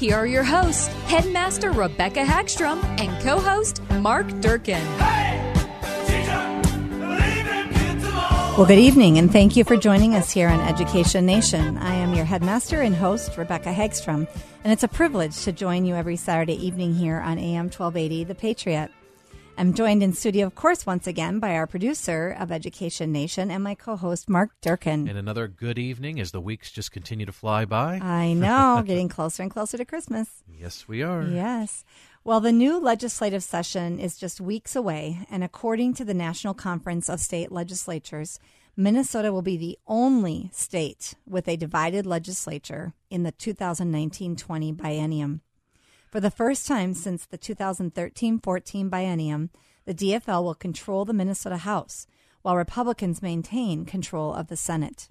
Here are your hosts, Headmaster Rebecca Hagstrom and co host Mark Durkin. Well, good evening, and thank you for joining us here on Education Nation. I am your headmaster and host, Rebecca Hagstrom, and it's a privilege to join you every Saturday evening here on AM 1280, The Patriot. I'm joined in studio, of course, once again by our producer of Education Nation and my co host, Mark Durkin. And another good evening as the weeks just continue to fly by. I know, getting closer and closer to Christmas. Yes, we are. Yes. Well, the new legislative session is just weeks away, and according to the National Conference of State Legislatures, Minnesota will be the only state with a divided legislature in the 2019 20 biennium. For the first time since the 2013 14 biennium, the DFL will control the Minnesota House, while Republicans maintain control of the Senate.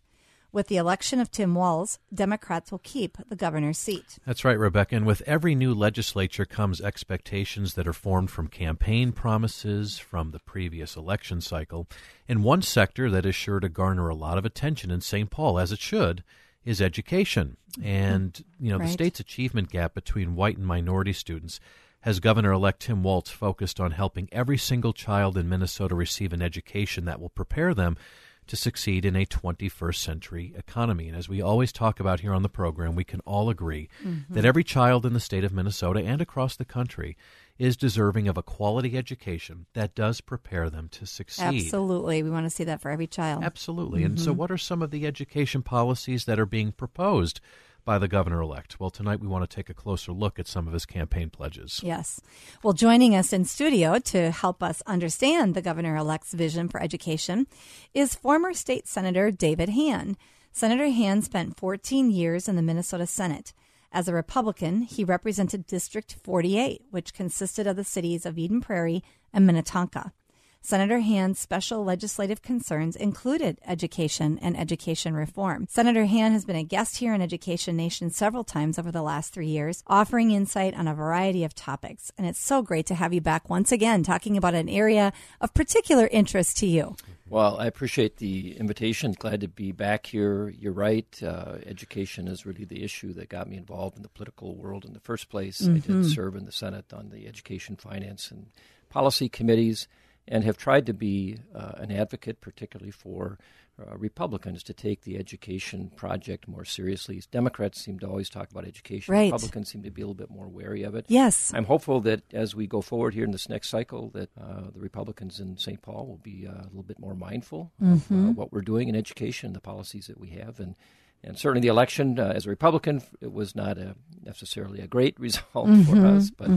With the election of Tim Walz, Democrats will keep the governor's seat. That's right, Rebecca. And with every new legislature comes expectations that are formed from campaign promises from the previous election cycle. And one sector that is sure to garner a lot of attention in St. Paul, as it should, is education. And, you know, Right. the state's achievement gap between white and minority students has Governor elect Tim Walz focused on helping every single child in Minnesota receive an education that will prepare them to succeed in a 21st century economy. And as we always talk about here on the program, we can all agree mm-hmm. that every child in the state of Minnesota and across the country is deserving of a quality education that does prepare them to succeed. Absolutely. We want to see that for every child. Absolutely. And so, mm-hmm. what are some of the education policies that are being proposed by the governor elect? Well, tonight we want to take a closer look at some of his campaign pledges. Yes. Well, joining us in studio to help us understand the governor elect's vision for education is former state senator David Hann. Senator Hann spent 14 years in the Minnesota Senate. As a Republican, he represented District 48, which consisted of the cities of Eden Prairie and Minnetonka. Senator Hann's special legislative concerns included education and education reform. Senator Hann has been a guest here in Education Nation several times over the last three years, offering insight on a variety of topics. And it's so great to have you back once again, talking about an area of particular interest to you. Well, I appreciate the invitation. Glad to be back here. You're right. Uh, education is really the issue that got me involved in the political world in the first place. I did serve in the Senate on the Education, Finance, and Policy committees and have tried to be uh, an advocate, particularly for uh, Republicans, to take the education project more seriously. Democrats seem to always talk about education. Right. Republicans seem to be a little bit more wary of it. Yes. I'm hopeful that as we go forward here in this next cycle, that uh, the Republicans in St. Paul will be uh, a little bit more mindful of uh, what we're doing in education, the policies that we have, and and certainly the election uh, as a Republican, it was not a, necessarily a great result for us, but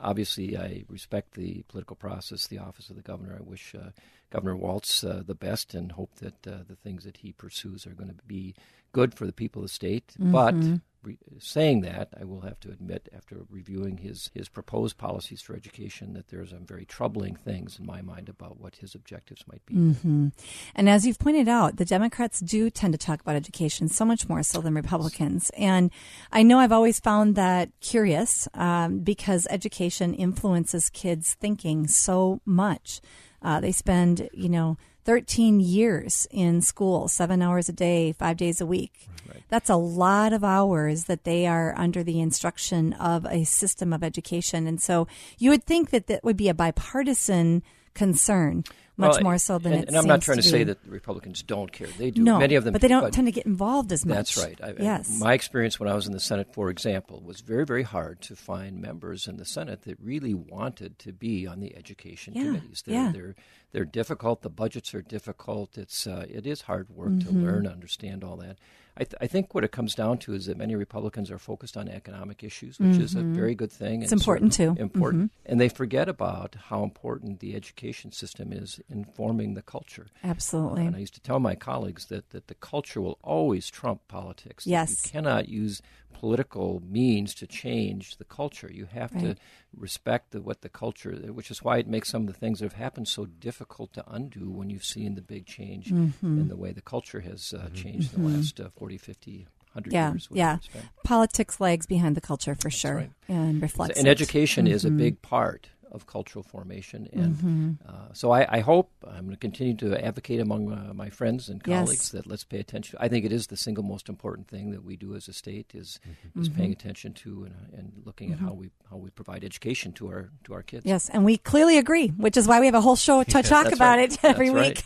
obviously I respect the political process, the office of the governor. I wish uh, Governor Walz uh, the best and hope that uh, the things that he pursues are going to be good for the people of the state. But re- saying that, I will have to admit, after reviewing his, his proposed policies for education, that there's some very troubling things in my mind about what his objectives might be. And as you've pointed out, the Democrats do tend to talk about education so much more so than Republicans. And I know I've always found that curious um, because education influences kids' thinking so much. Uh, they spend, you know, 13 years in school, seven hours a day, five days a week. That's a lot of hours that they are under the instruction of a system of education. And so you would think that that would be a bipartisan concern. much Well, more so than and, it and I'm not trying to, to say that the Republicans don't care. They do. No, Many of them, but they do, don't tend to get involved as much. That's right. I- yes. my experience when I was in the Senate, for example, was very, very hard to find members in the Senate that really wanted to be on the education Yeah, committees. They're, yeah. they're they're difficult. The budgets are difficult. It's uh, it is hard work Mm-hmm. to learn, understand all that. I, th- I think what it comes down to is that many Republicans are focused on economic issues, which is a very mm-hmm. good thing. It's important, too. Important, mm-hmm. and they forget about how important the education system is in forming the culture. Absolutely. And I used to tell my colleagues that, that the culture will always trump politics. Yes. You cannot use political means to change the culture. You have to respect the, what the culture, which is why it makes some of the things that have happened so difficult to undo when you've seen the big change Mm-hmm. in the way the culture has uh, changed in the last uh, 40, 50, 100 yeah, years. yeah. whatever. Politics lags behind the culture for sure, right. and reflects. And it. education is Mm-hmm. a big part of cultural formation. And uh, so I, I hope I'm going to continue to advocate among uh, my friends and Yes. colleagues that let's pay attention. I think it is the single most important thing that we do as a state is is Mm-hmm. paying attention to and, uh, and looking at how we how we provide education to our to our kids. Yes, and we clearly agree, which is why we have a whole show to talk about right. it every That's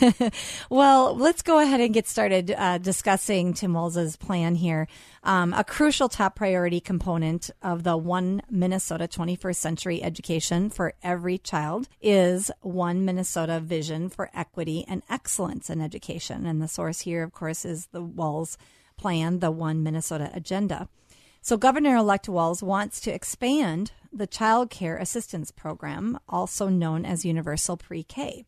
week. well, let's go ahead and get started uh, discussing Tim Walz's plan here. Um, a crucial top priority component of the One Minnesota 21st Century Education for Every Child is One Minnesota Vision for Equity and Excellence in Education. And the source here, of course, is the Walz plan, the One Minnesota Agenda. So, Governor elect Walz wants to expand the Child Care Assistance Program, also known as Universal Pre K,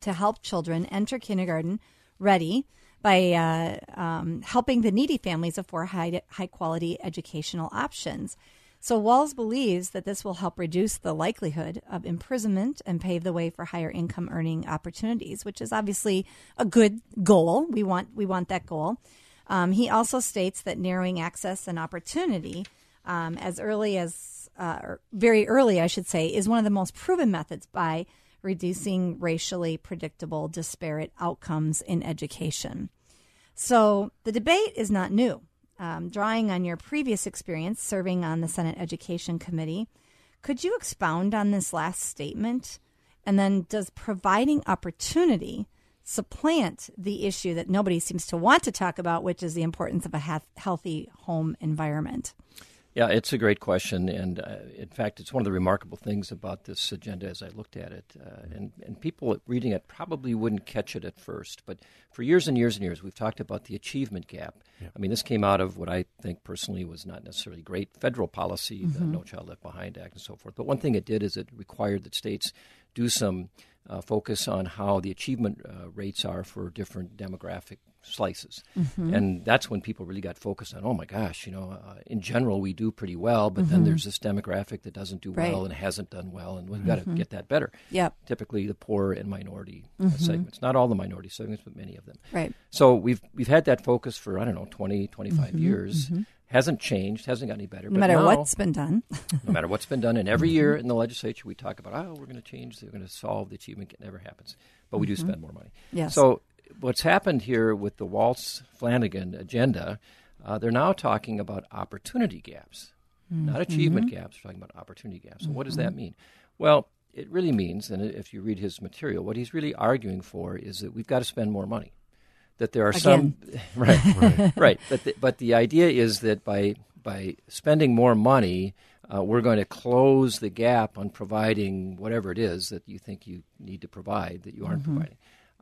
to help children enter kindergarten ready by uh, um, helping the needy families afford high, high quality educational options. So, Walz believes that this will help reduce the likelihood of imprisonment and pave the way for higher income earning opportunities, which is obviously a good goal. We want, we want that goal. Um, he also states that narrowing access and opportunity um, as early as, uh, very early, I should say, is one of the most proven methods by reducing racially predictable disparate outcomes in education. So the debate is not new. Um, drawing on your previous experience serving on the Senate Education Committee, could you expound on this last statement? And then, does providing opportunity supplant the issue that nobody seems to want to talk about, which is the importance of a health- healthy home environment? Yeah, it's a great question, and uh, in fact, it's one of the remarkable things about this agenda as I looked at it. Uh, and and people reading it probably wouldn't catch it at first, but for years and years and years, we've talked about the achievement gap. I mean, this came out of what I think personally was not necessarily great federal policy, the No Child Left Behind Act, and so forth. But one thing it did is it required that states do some uh, focus on how the achievement uh, rates are for different demographic slices. Mm-hmm. And that's when people really got focused on, oh my gosh, you know, uh, in general we do pretty well, but then mm-hmm. there's this demographic that doesn't do Right. well and hasn't done well, and we've got to mm-hmm. get that better. Yep. Typically the poor and minority uh, segments, not all the minority segments, but many of them. Right. So we've we've had that focus for I don't know 20, 25 years. Hasn't changed, hasn't got any better. No matter now- what's been done. no matter what's been done. And every year in the legislature, we talk about, oh, we're going to change, we're going to solve the achievement. It never happens. But we do spend more money. Yes. So what's happened here with the Walz Flanagan agenda, uh, they're now talking about opportunity gaps, not achievement gaps. They're talking about opportunity gaps. And what does that mean? Well, it really means, and if you read his material, what he's really arguing for is that we've got to spend more money. That there are some right, right, right. But the, but the idea is that by by spending more money, uh, we're going to close the gap on providing whatever it is that you think you need to provide that you aren't providing.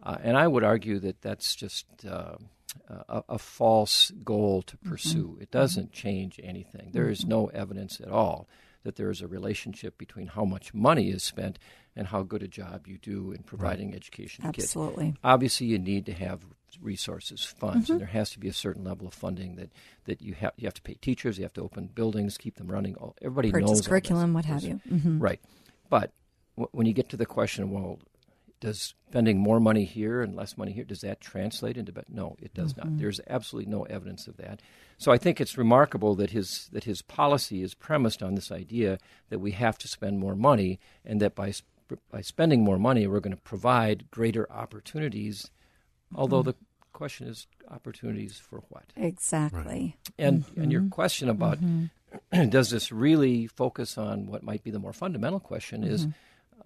Uh, and I would argue that that's just uh, a, a false goal to pursue. It doesn't change anything. There is no evidence at all that there is a relationship between how much money is spent and how good a job you do in providing education to kids Absolutely. obviously you need to have resources, funds, and there has to be a certain level of funding that, that you have you have to pay teachers, you have to open buildings, keep them running. All, everybody knows Purchase this. curriculum, what have you. Mhm. Right, but w- when you get to the question, well, does spending more money here and less money here does that translate into bet? No, it does not. Mm-hmm. There's absolutely no evidence of that. So I think it's remarkable that his that his policy is premised on this idea that we have to spend more money, and that by by spending more money, we're going to provide greater opportunities. Although mm-hmm. the question is opportunities for what? Exactly. And mm-hmm. and your question about does this really focus on what might be the more fundamental question is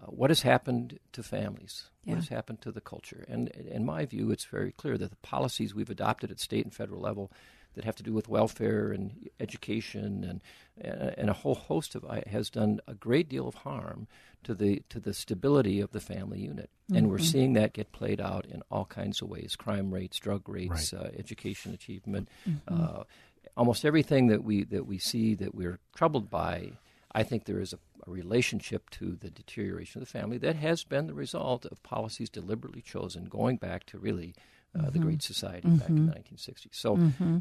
uh, what has happened to families? Yeah. What has happened to the culture? And in my view, it's very clear that the policies we've adopted at state and federal level that have to do with welfare and education and and a whole host of has done a great deal of harm to the to the stability of the family unit. Mm-hmm. And we're mm-hmm. seeing that get played out in all kinds of ways: crime rates, drug rates, right. uh, education achievement. Mm-hmm. Uh, almost everything that we that we see that we're troubled by. I think there is a, a, relationship to the deterioration of the family that has been the result of policies deliberately chosen going back to really uh, mm-hmm. the Great Society back in the 1960s. Mm-hmm. So mm-hmm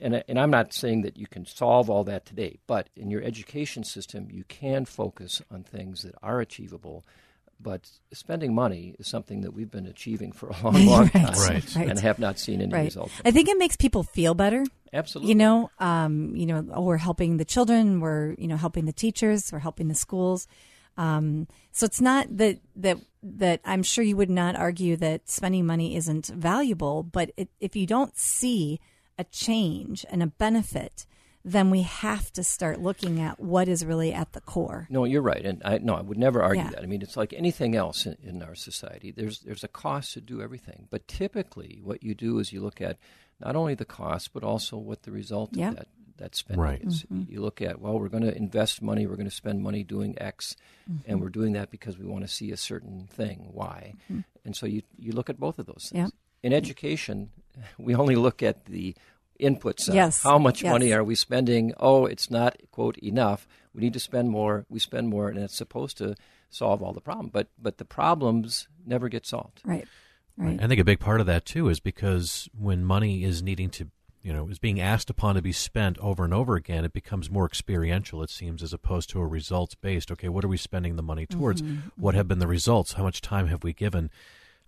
and, and I'm not saying that you can solve all that today, but in your education system, you can focus on things that are achievable. But spending money is something that we've been achieving for a long, long right, time, right. and have not seen any right. results. I think it makes people feel better. Absolutely, you know, um, you know, oh, we're helping the children, we're you know helping the teachers, we're helping the schools. Um, so it's not that that that I'm sure you would not argue that spending money isn't valuable, but it, if you don't see a change and a benefit, then we have to start looking at what is really at the core. No, you're right, and I no, I would never argue yeah. that. I mean, it's like anything else in, in, our society. There's there's a cost to do everything, but typically, what you do is you look at not only the cost, but also what the result yeah. of that that spending right. is. Mm-hmm. You look at well, we're going to invest money, we're going to spend money doing X, mm-hmm. and we're doing that because we want to see a certain thing, Y, mm-hmm. and so you you look at both of those things. Yeah in education, we only look at the input side. Yes. How much yes. money are we spending? Oh, it's not quote enough. We need to spend more. We spend more, and it's supposed to solve all the problem. But but the problems never get solved. Right. Right. I think a big part of that too is because when money is needing to you know is being asked upon to be spent over and over again, it becomes more experiential. It seems as opposed to a results based. Okay, what are we spending the money towards? Mm-hmm. What have been the results? How much time have we given?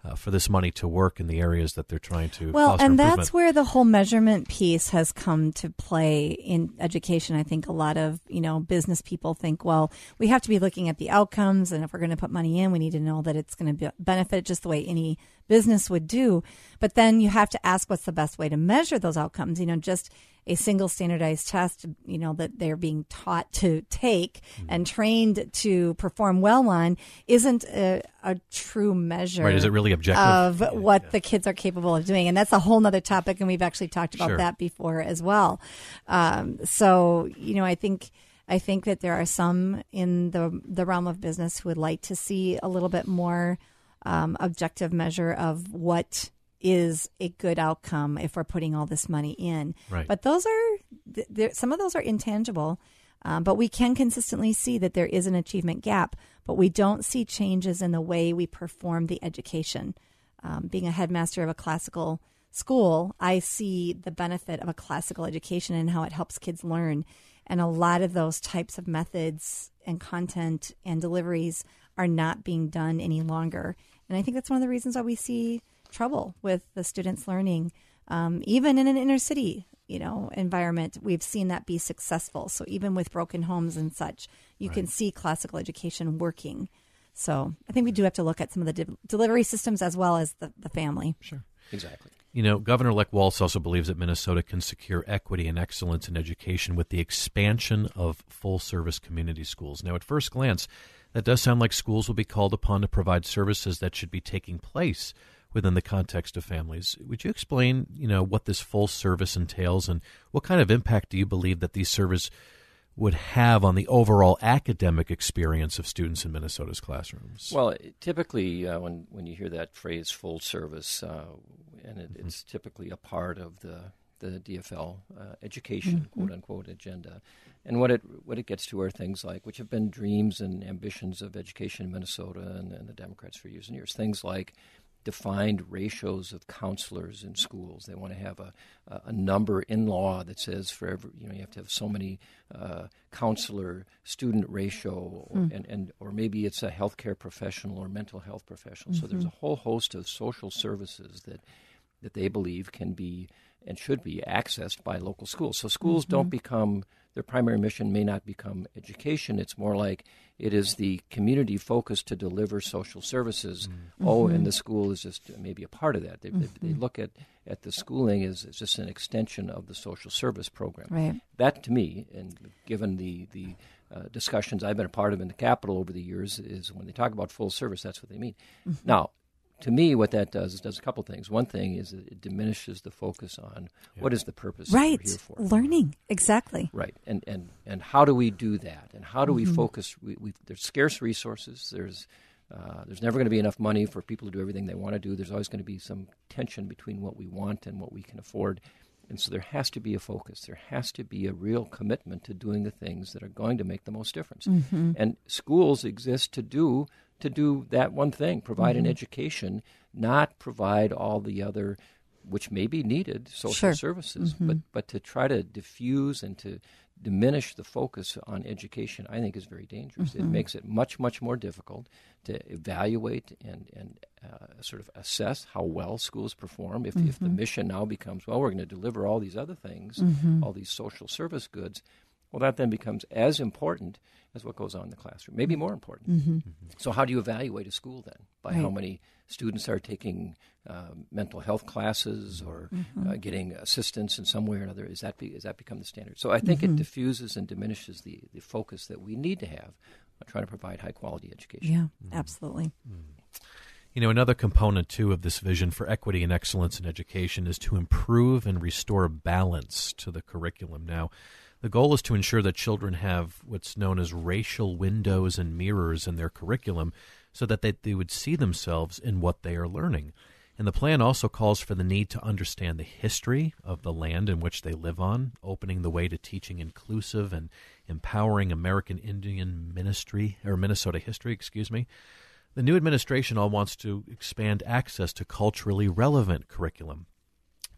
Uh, for this money to work in the areas that they're trying to. Well, and that's where the whole measurement piece has come to play in education. I think a lot of you know business people think, well, we have to be looking at the outcomes, and if we're going to put money in, we need to know that it's going to benefit just the way any business would do. But then you have to ask, what's the best way to measure those outcomes? You know, just a single standardized test, you know, that they're being taught to take mm-hmm. and trained to perform well on isn't a, a true measure. Right. Is it really objective? Of yeah, what yeah. the kids are capable of doing. And that's a whole nother topic. And we've actually talked about sure. that before as well. Um, so, you know, I think. I think that there are some in the the realm of business who would like to see a little bit more um, objective measure of what is a good outcome if we're putting all this money in. Right. But those are some of those are intangible, um, but we can consistently see that there is an achievement gap. But we don't see changes in the way we perform the education. Um, being a headmaster of a classical school, I see the benefit of a classical education and how it helps kids learn. And a lot of those types of methods and content and deliveries are not being done any longer. And I think that's one of the reasons why we see trouble with the students learning, um, even in an inner city, you know, environment. We've seen that be successful. So even with broken homes and such, you right. can see classical education working. So I think we do have to look at some of the de- delivery systems as well as the, the family. Sure. Exactly. You know, Governor Elect Walz also believes that Minnesota can secure equity and excellence in education with the expansion of full service community schools. Now, at first glance, that does sound like schools will be called upon to provide services that should be taking place within the context of families. Would you explain, you know, what this full service entails and what kind of impact do you believe that these services would have on the overall academic experience of students in Minnesota's classrooms? Well, typically, uh, when when you hear that phrase "full service," uh, and it, mm-hmm. it's typically a part of the the DFL uh, education mm-hmm. quote unquote agenda, and what it what it gets to are things like which have been dreams and ambitions of education in Minnesota and, and the Democrats for years and years. Things like defined ratios of counselors in schools. They want to have a, a number in law that says for every, you know, you have to have so many uh, counselor student ratio, or, mm. and, and, or maybe it's a healthcare professional or mental health professional. Mm-hmm. So there's a mm-hmm. whole host of social services that, that they believe can be and should be accessed by local schools. So schools mm-hmm. don't become their primary mission may not become education. It's more like it is the community focus to deliver social services. Mm-hmm. Oh, and the school is just maybe a part of that. They, mm-hmm. they, they, look at, at the schooling as, as just an extension of the social service program. Right. That, to me, and given the, the uh, discussions I've been a part of in the Capitol over the years, is when they talk about full service, that's what they mean. Mm-hmm. Now, to me, what that does is does a couple things. One thing is it diminishes the focus on yeah. what is the purpose right. for. learning. Exactly. Right. And and and how do we do that? And how do mm-hmm. we focus? We, we, there's scarce resources. There's uh, there's never going to be enough money for people to do everything they want to do. There's always going to be some tension between what we want and what we can afford. And so there has to be a focus. There has to be a real commitment to doing the things that are going to make the most difference. Mm-hmm. and schools exist to do to do that one thing provide mm-hmm. an education, not provide all the other, which may be needed, social sure. services, mm-hmm. but, but to try to diffuse and to diminish the focus on education, I think is very dangerous. Mm-hmm. It makes it much, much more difficult to evaluate and, and uh, sort of assess how well schools perform. If, if the Mm-hmm. mission now becomes, well, we're going to deliver all these other things, Mm-hmm. all these social service goods, well, that then becomes as important as what goes on in the classroom, maybe more important. Mm-hmm. So, how do you evaluate a school then? By Right. how many students are taking uh, mental health classes or Mm-hmm. uh, getting assistance in some way or another? Is that be, is that become the standard? So, I think Mm-hmm. it diffuses and diminishes the, the focus that we need to have on trying to provide high quality education. yeah absolutely You know, another component, too, of this vision for equity and excellence in education is to improve and restore balance to the curriculum. Now, the goal is to ensure that children have what's known as racial windows and mirrors in their curriculum so that they, they would see themselves in what they are learning. And the plan also calls for the need to understand the history of the land in which they live on, opening the way to teaching inclusive and empowering American Indian ministry or Minnesota history, excuse me. The new administration all wants to expand access to culturally relevant curriculum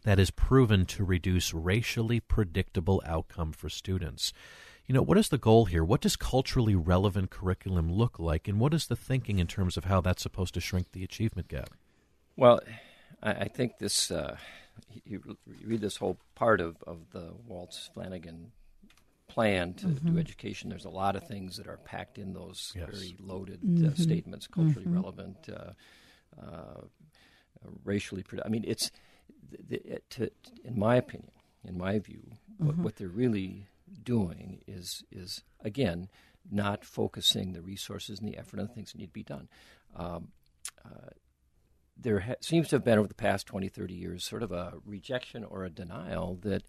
that is proven to reduce racially predictable outcome for students. You know, what is the goal here? What does culturally relevant curriculum look like, and what is the thinking in terms of how that's supposed to shrink the achievement gap? Well, I, I think this, uh, you, you read this whole part of, of the Walz Flanagan plan to do education. There's a lot of things that are packed in those Yes. very loaded uh, statements, culturally relevant, uh, uh, racially. Produ- I mean, it's the, to, in my opinion, in my view, what, what they're really doing is is again not focusing the resources and the effort on the things that need to be done. Um, uh, there ha- seems to have been over the past 20, 30 years sort of a rejection or a denial that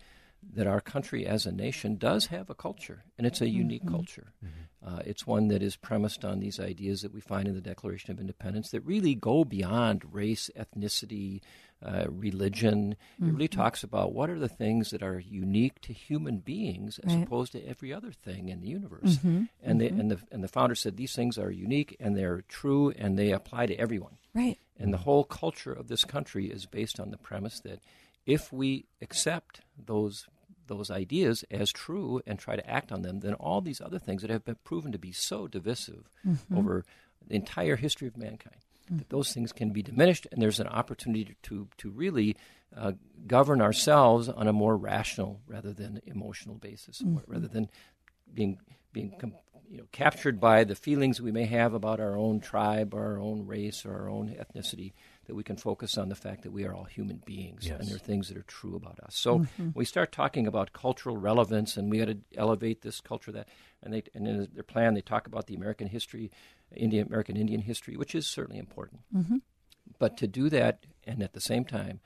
that our country as a nation does have a culture, and it's a mm-hmm. unique mm-hmm. culture. Mm-hmm. Uh, it's one that is premised on these ideas that we find in the Declaration of Independence that really go beyond race, ethnicity, uh, religion. It really talks about what are the things that are unique to human beings as Right. opposed to every other thing in the universe. And, the, and, the, and the founder said these things are unique and they're true and they apply to everyone. right And the whole culture of this country is based on the premise that if we accept those those ideas as true and try to act on them, then all these other things that have been proven to be so divisive over the entire history of mankind, that those things can be diminished, and there's an opportunity to to really uh, govern ourselves on a more rational rather than emotional basis, rather than being being com- you know captured by the feelings we may have about our own tribe or our own race or our own ethnicity that we can focus on the fact that we are all human beings Yes. and there are things that are true about us. So mm-hmm. when we start talking about cultural relevance and we got to elevate this culture that and they and in their plan they talk about the American history Indian American Indian history which is certainly important. Mm-hmm. But to do that and at the same time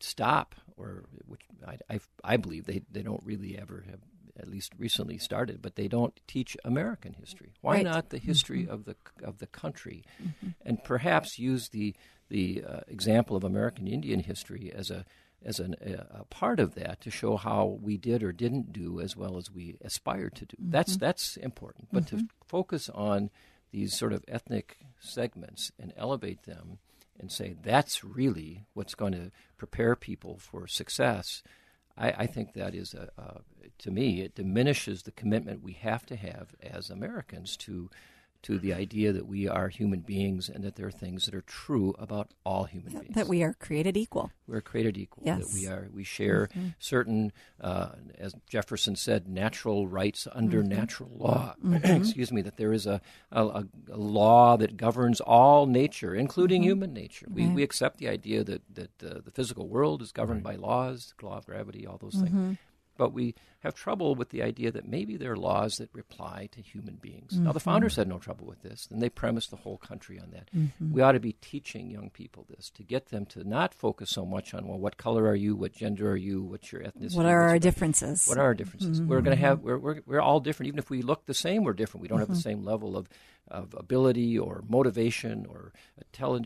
stop, or which I, I, I believe they, they don't really ever have, at least recently started, but they don't teach American history. Why Right. not the history mm-hmm. of the of the country, mm-hmm. and perhaps use the the uh, example of American Indian history as a as an, a, a part of that to show how we did or didn't do as well as we aspired to do. That's mm-hmm. that's important. But to focus on these sort of ethnic segments and elevate them and say that's really what's going to prepare people for success. I, I think that is a, to me it diminishes the commitment we have to have as Americans to to the idea that we are human beings and that there are things that are true about all human beings. That we are created equal. We're created equal. Yes. That we are we share mm-hmm. certain, uh, as Jefferson said, natural rights under mm-hmm. natural law. Mm-hmm. Excuse me. That there is a, a, a, law that governs all nature, including mm-hmm. human nature. We, we accept the idea that that uh, the physical world is governed right. by laws, law of gravity, all those things. But we have trouble with the idea that maybe there are laws that apply to human beings. Mm-hmm. Now, the mm-hmm. founders had no trouble with this, and they premised the whole country on that. Mm-hmm. We ought to be teaching young people this to get them to not focus so much on, well, what color are you, what gender are you, what's your ethnicity? What are our differences? What are our differences? Mm-hmm. We're going to have, we're, we're, we're all different. Even if we look the same, we're different. We don't have the mm-hmm. same level of, of ability or motivation or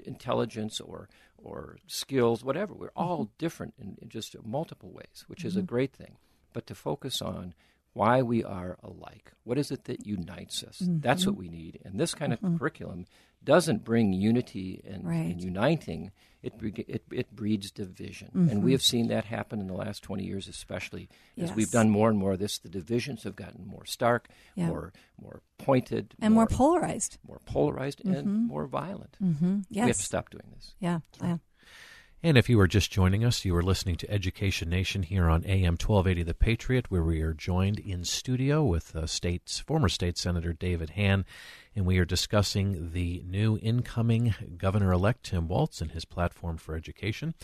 intelligence or or skills, whatever. We're all mm-hmm. different in, in, just multiple ways, which is a great thing but to focus on why we are alike. What is it that unites us? Mm-hmm. That's what we need. And this kind mm-hmm. of curriculum doesn't bring unity and, right. and uniting. It, it, it breeds division. Mm-hmm. And we have seen that happen in the last 20 years, especially as yes. we've done more and more of this. The divisions have gotten more stark, yeah. more, more pointed, and more, more polarized. More polarized and mm-hmm. more violent. Yes. Mm-hmm. We have to stop doing this. Yeah. yeah. And if you are just joining us, you are listening to Education Nation here on AM 1280 The Patriot, where we are joined in studio with uh, state's former state senator David Hann, and we are discussing the new incoming governor-elect Tim Walz and his platform for education.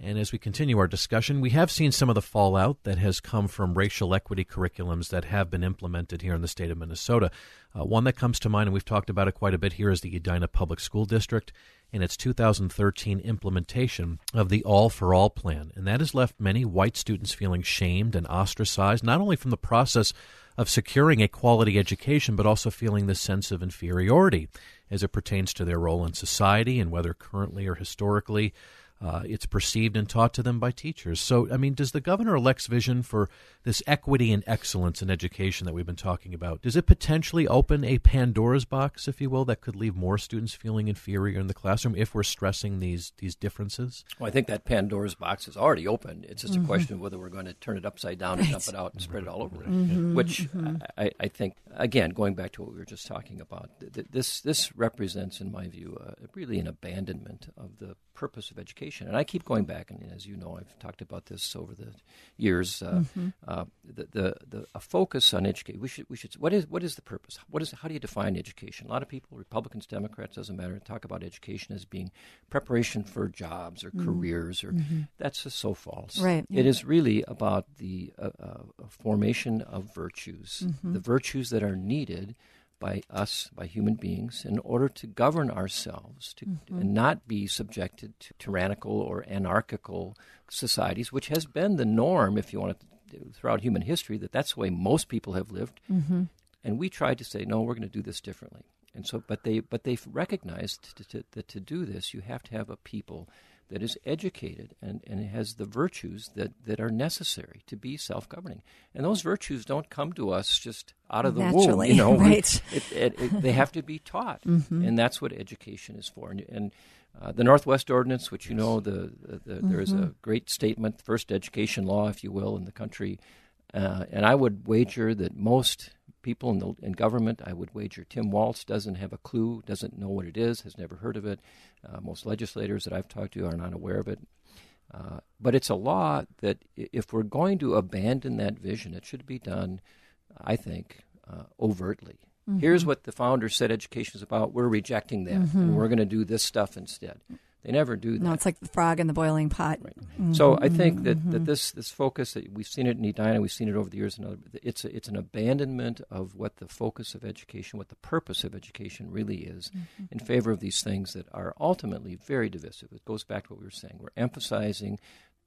And as we continue our discussion, we have seen some of the fallout that has come from racial equity curriculums that have been implemented here in the state of Minnesota. Uh, one that comes to mind, and we've talked about it quite a bit here, is the Edina Public School District in its 2013 implementation of the All for All plan. And that has left many white students feeling shamed and ostracized, not only from the process of securing a quality education, but also feeling this sense of inferiority as it pertains to their role in society and whether currently or historically uh, it's perceived and taught to them by teachers. So, I mean, does the governor elect's vision for this equity and excellence in education that we've been talking about, does it potentially open a Pandora's box, if you will, that could leave more students feeling inferior in the classroom if we're stressing these these differences? Well, I think that Pandora's box is already open. It's just mm-hmm. a question of whether we're going to turn it upside down and dump it out and spread it all over. Mm-hmm. Which mm-hmm. I, I, think, again, going back to what we were just talking about, this this represents, in my view, uh, really an abandonment of the purpose of education. And I keep going back, and as you know, I've talked about this over the years. Uh, mm-hmm. uh, the, the, the a focus on education. We should we should. What is what is the purpose? What is how do you define education? A lot of people, Republicans, Democrats, doesn't matter, talk about education as being preparation for jobs or mm-hmm. careers, or mm-hmm. that's just so false. Right. Yeah. It is really about the uh, uh formation of virtues, mm-hmm. the virtues that are needed by us, by human beings, in order to govern ourselves to, mm-hmm. and not be subjected to tyrannical or anarchical societies, which has been the norm, if you want to, throughout human history, that that's the way most people have lived. Mm-hmm. And we tried to say, no, we're going to do this differently. And so, but they, but they've recognized to, that to do this, you have to have a people that is educated and, and has the virtues that, that are necessary to be self governing. And those virtues don't come to us just out of the Naturally, womb. You know, right. It, it, it, they have to be taught. Mm-hmm. And that's what education is for. And, and uh, the Northwest Ordinance, which you know, the, the, the mm-hmm. there is a great statement, first education law, if you will, in the country. Uh, and I would wager that most people in, the, in government. I would wager Tim Walz doesn't have a clue, doesn't know what it is, has never heard of it. Uh, most legislators that I've talked to are not aware of it. Uh, but it's a law that if we're going to abandon that vision, it should be done, I think, uh, overtly. Mm-hmm. Here's what the founders said education is about. We're rejecting that, mm-hmm. and we're going to do this stuff instead. They never do that. No, it's like the frog in the boiling pot. Right. Mm-hmm. So I think that, that mm-hmm. this this focus that we've seen it in Edina, we've seen it over the years. Another, it's a, it's an abandonment of what the focus of education, what the purpose of education really is, mm-hmm. in favor of these things that are ultimately very divisive. It goes back to what we were saying. We're emphasizing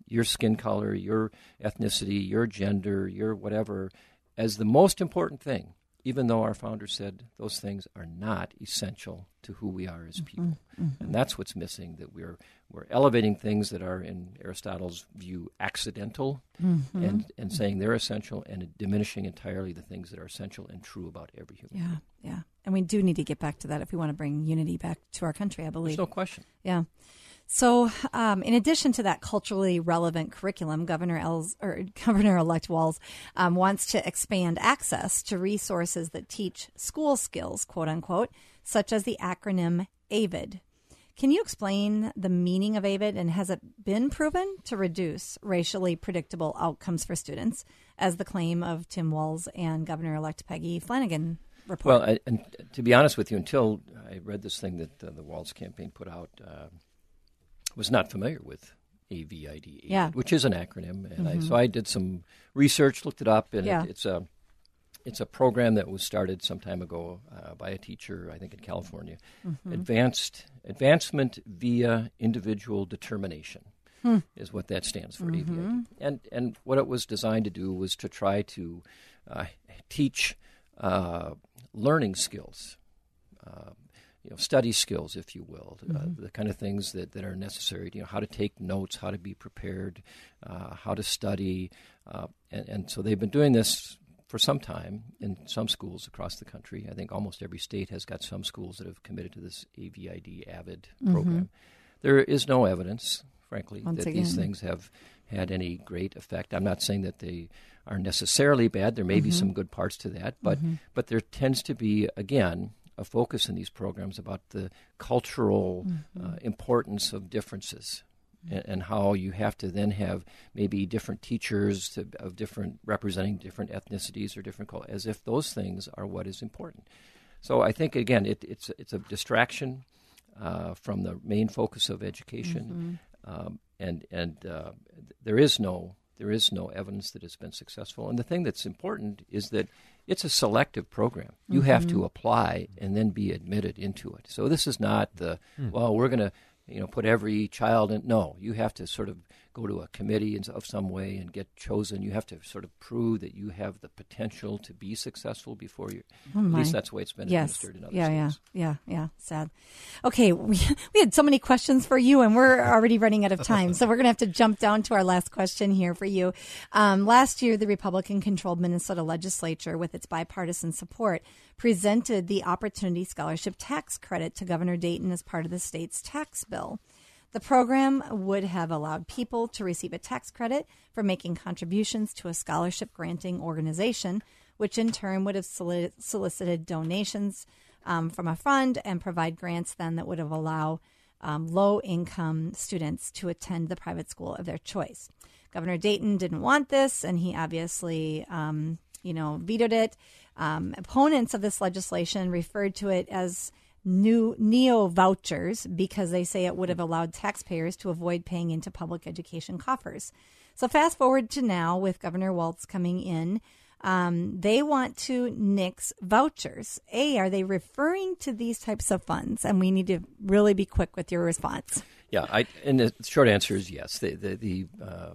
your skin color, your ethnicity, your gender, your whatever as the most important thing even though our founders said those things are not essential to who we are as mm-hmm. people. Mm-hmm. And that's what's missing, that we're, we're elevating things that are, in Aristotle's view, accidental mm-hmm. and, and saying they're essential and diminishing entirely the things that are essential and true about every human yeah, being. Yeah, And we do need to get back to that if we want to bring unity back to our country, I believe. There's no question. Yeah. So, um, in addition to that culturally relevant curriculum, Governor Els, or Governor-elect Walz um, wants to expand access to resources that teach school skills, quote unquote, such as the acronym AVID. Can you explain the meaning of AVID and has it been proven to reduce racially predictable outcomes for students, as the claim of Tim Walz and Governor-elect Peggy Flanagan report? Well, I, and to be honest with you, until I read this thing that uh, the Walz campaign put out. Uh, was not familiar with AVID, yeah. which is an acronym. And mm-hmm. I, so I did some research, looked it up, and yeah. it, it's a it's a program that was started some time ago uh, by a teacher, I think in California. Mm-hmm. Advanced advancement via individual determination hmm. is what that stands for. Mm-hmm. AVID, and and what it was designed to do was to try to uh, teach uh, learning skills. You know, study skills, if you will, uh, mm-hmm. uh, the kind of things that, that are necessary. You know, how to take notes, how to be prepared, uh, how to study, uh, and, and, so they've been doing this for some time in some schools across the country. I think almost every state has got some schools that have committed to this AVID AVID mm-hmm. program. There is no evidence, frankly, Once that again. these things have had any great effect. I'm not saying that they are necessarily bad. There may mm-hmm. be some good parts to that, but mm-hmm. but there tends to be again a focus in these programs about the cultural mm-hmm. uh, importance of differences and, and, how you have to then have maybe different teachers to, of different representing different ethnicities or different as if those things are what is important. So I think again it, it's it's a distraction uh, from the main focus of education, mm-hmm. um, and and uh, there is no there is no evidence that it's been successful. And the thing that's important is that it's a selective program. You mm-hmm. have to mm-hmm. apply and then be admitted into it. So this is not the mm. well, we're going to you know put every child in. No, you have to sort of go to a committee of some way and get chosen. You have to sort of prove that you have the potential to be successful before you. Oh at least that's the way it's been yes. administered in other yeah, states. Yeah, yeah, yeah. Sad. Okay, we we had so many questions for you, and we're already running out of time, so we're going to have to jump down to our last question here for you. Um, last year, the Republican-controlled Minnesota legislature, with its bipartisan support, presented the Opportunity Scholarship Tax Credit to Governor Dayton as part of the state's tax bill. The program would have allowed people to receive a tax credit for making contributions to a scholarship granting organization, which in turn would have solicited donations um, from a fund and provide grants then that would have allowed um, low income students to attend the private school of their choice. Governor Dayton didn't want this, and he obviously, um, you know, vetoed it. Um, opponents of this legislation referred to it as new neo vouchers because they say it would have allowed taxpayers to avoid paying into public education coffers. So fast forward to now with Governor Walz coming in. Um, they want to nix vouchers. A, are they referring to these types of funds? And we need to really be quick with your response. Yeah, I, and the short answer is yes. The, the, the uh,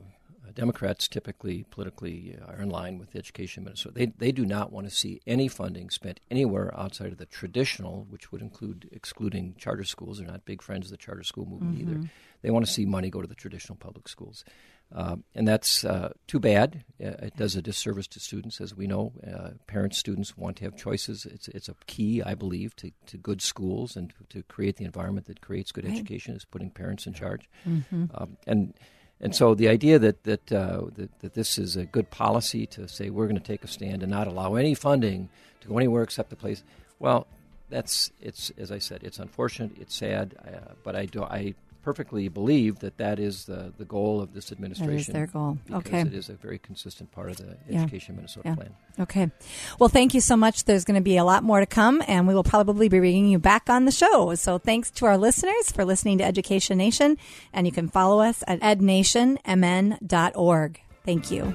Democrats typically politically are in line with education Minnesota. They, they do not want to see any funding spent anywhere outside of the traditional, which would include excluding charter schools. They're not big friends of the charter school movement mm-hmm. either. They want to see money go to the traditional public schools. Uh, and that's uh, too bad. Uh, it does a disservice to students, as we know. Uh, parents, students want to have choices. It's it's a key, I believe, to, to good schools and to, create the environment that creates good right. education is putting parents in charge. Mm-hmm. Um, and and so the idea that that, uh, that, that this is a good policy to say we're going to take a stand and not allow any funding to go anywhere except the place, well, that's it's as I said, it's unfortunate, it's sad, uh, but I do I perfectly believe that that is the, the goal of this administration. That is their goal. okay. it is a very consistent part of the yeah. Education Minnesota yeah. plan. Okay. Well, thank you so much. There's going to be a lot more to come, and we will probably be bringing you back on the show. So thanks to our listeners for listening to Education Nation, and you can follow us at ednationmn.org. Thank you.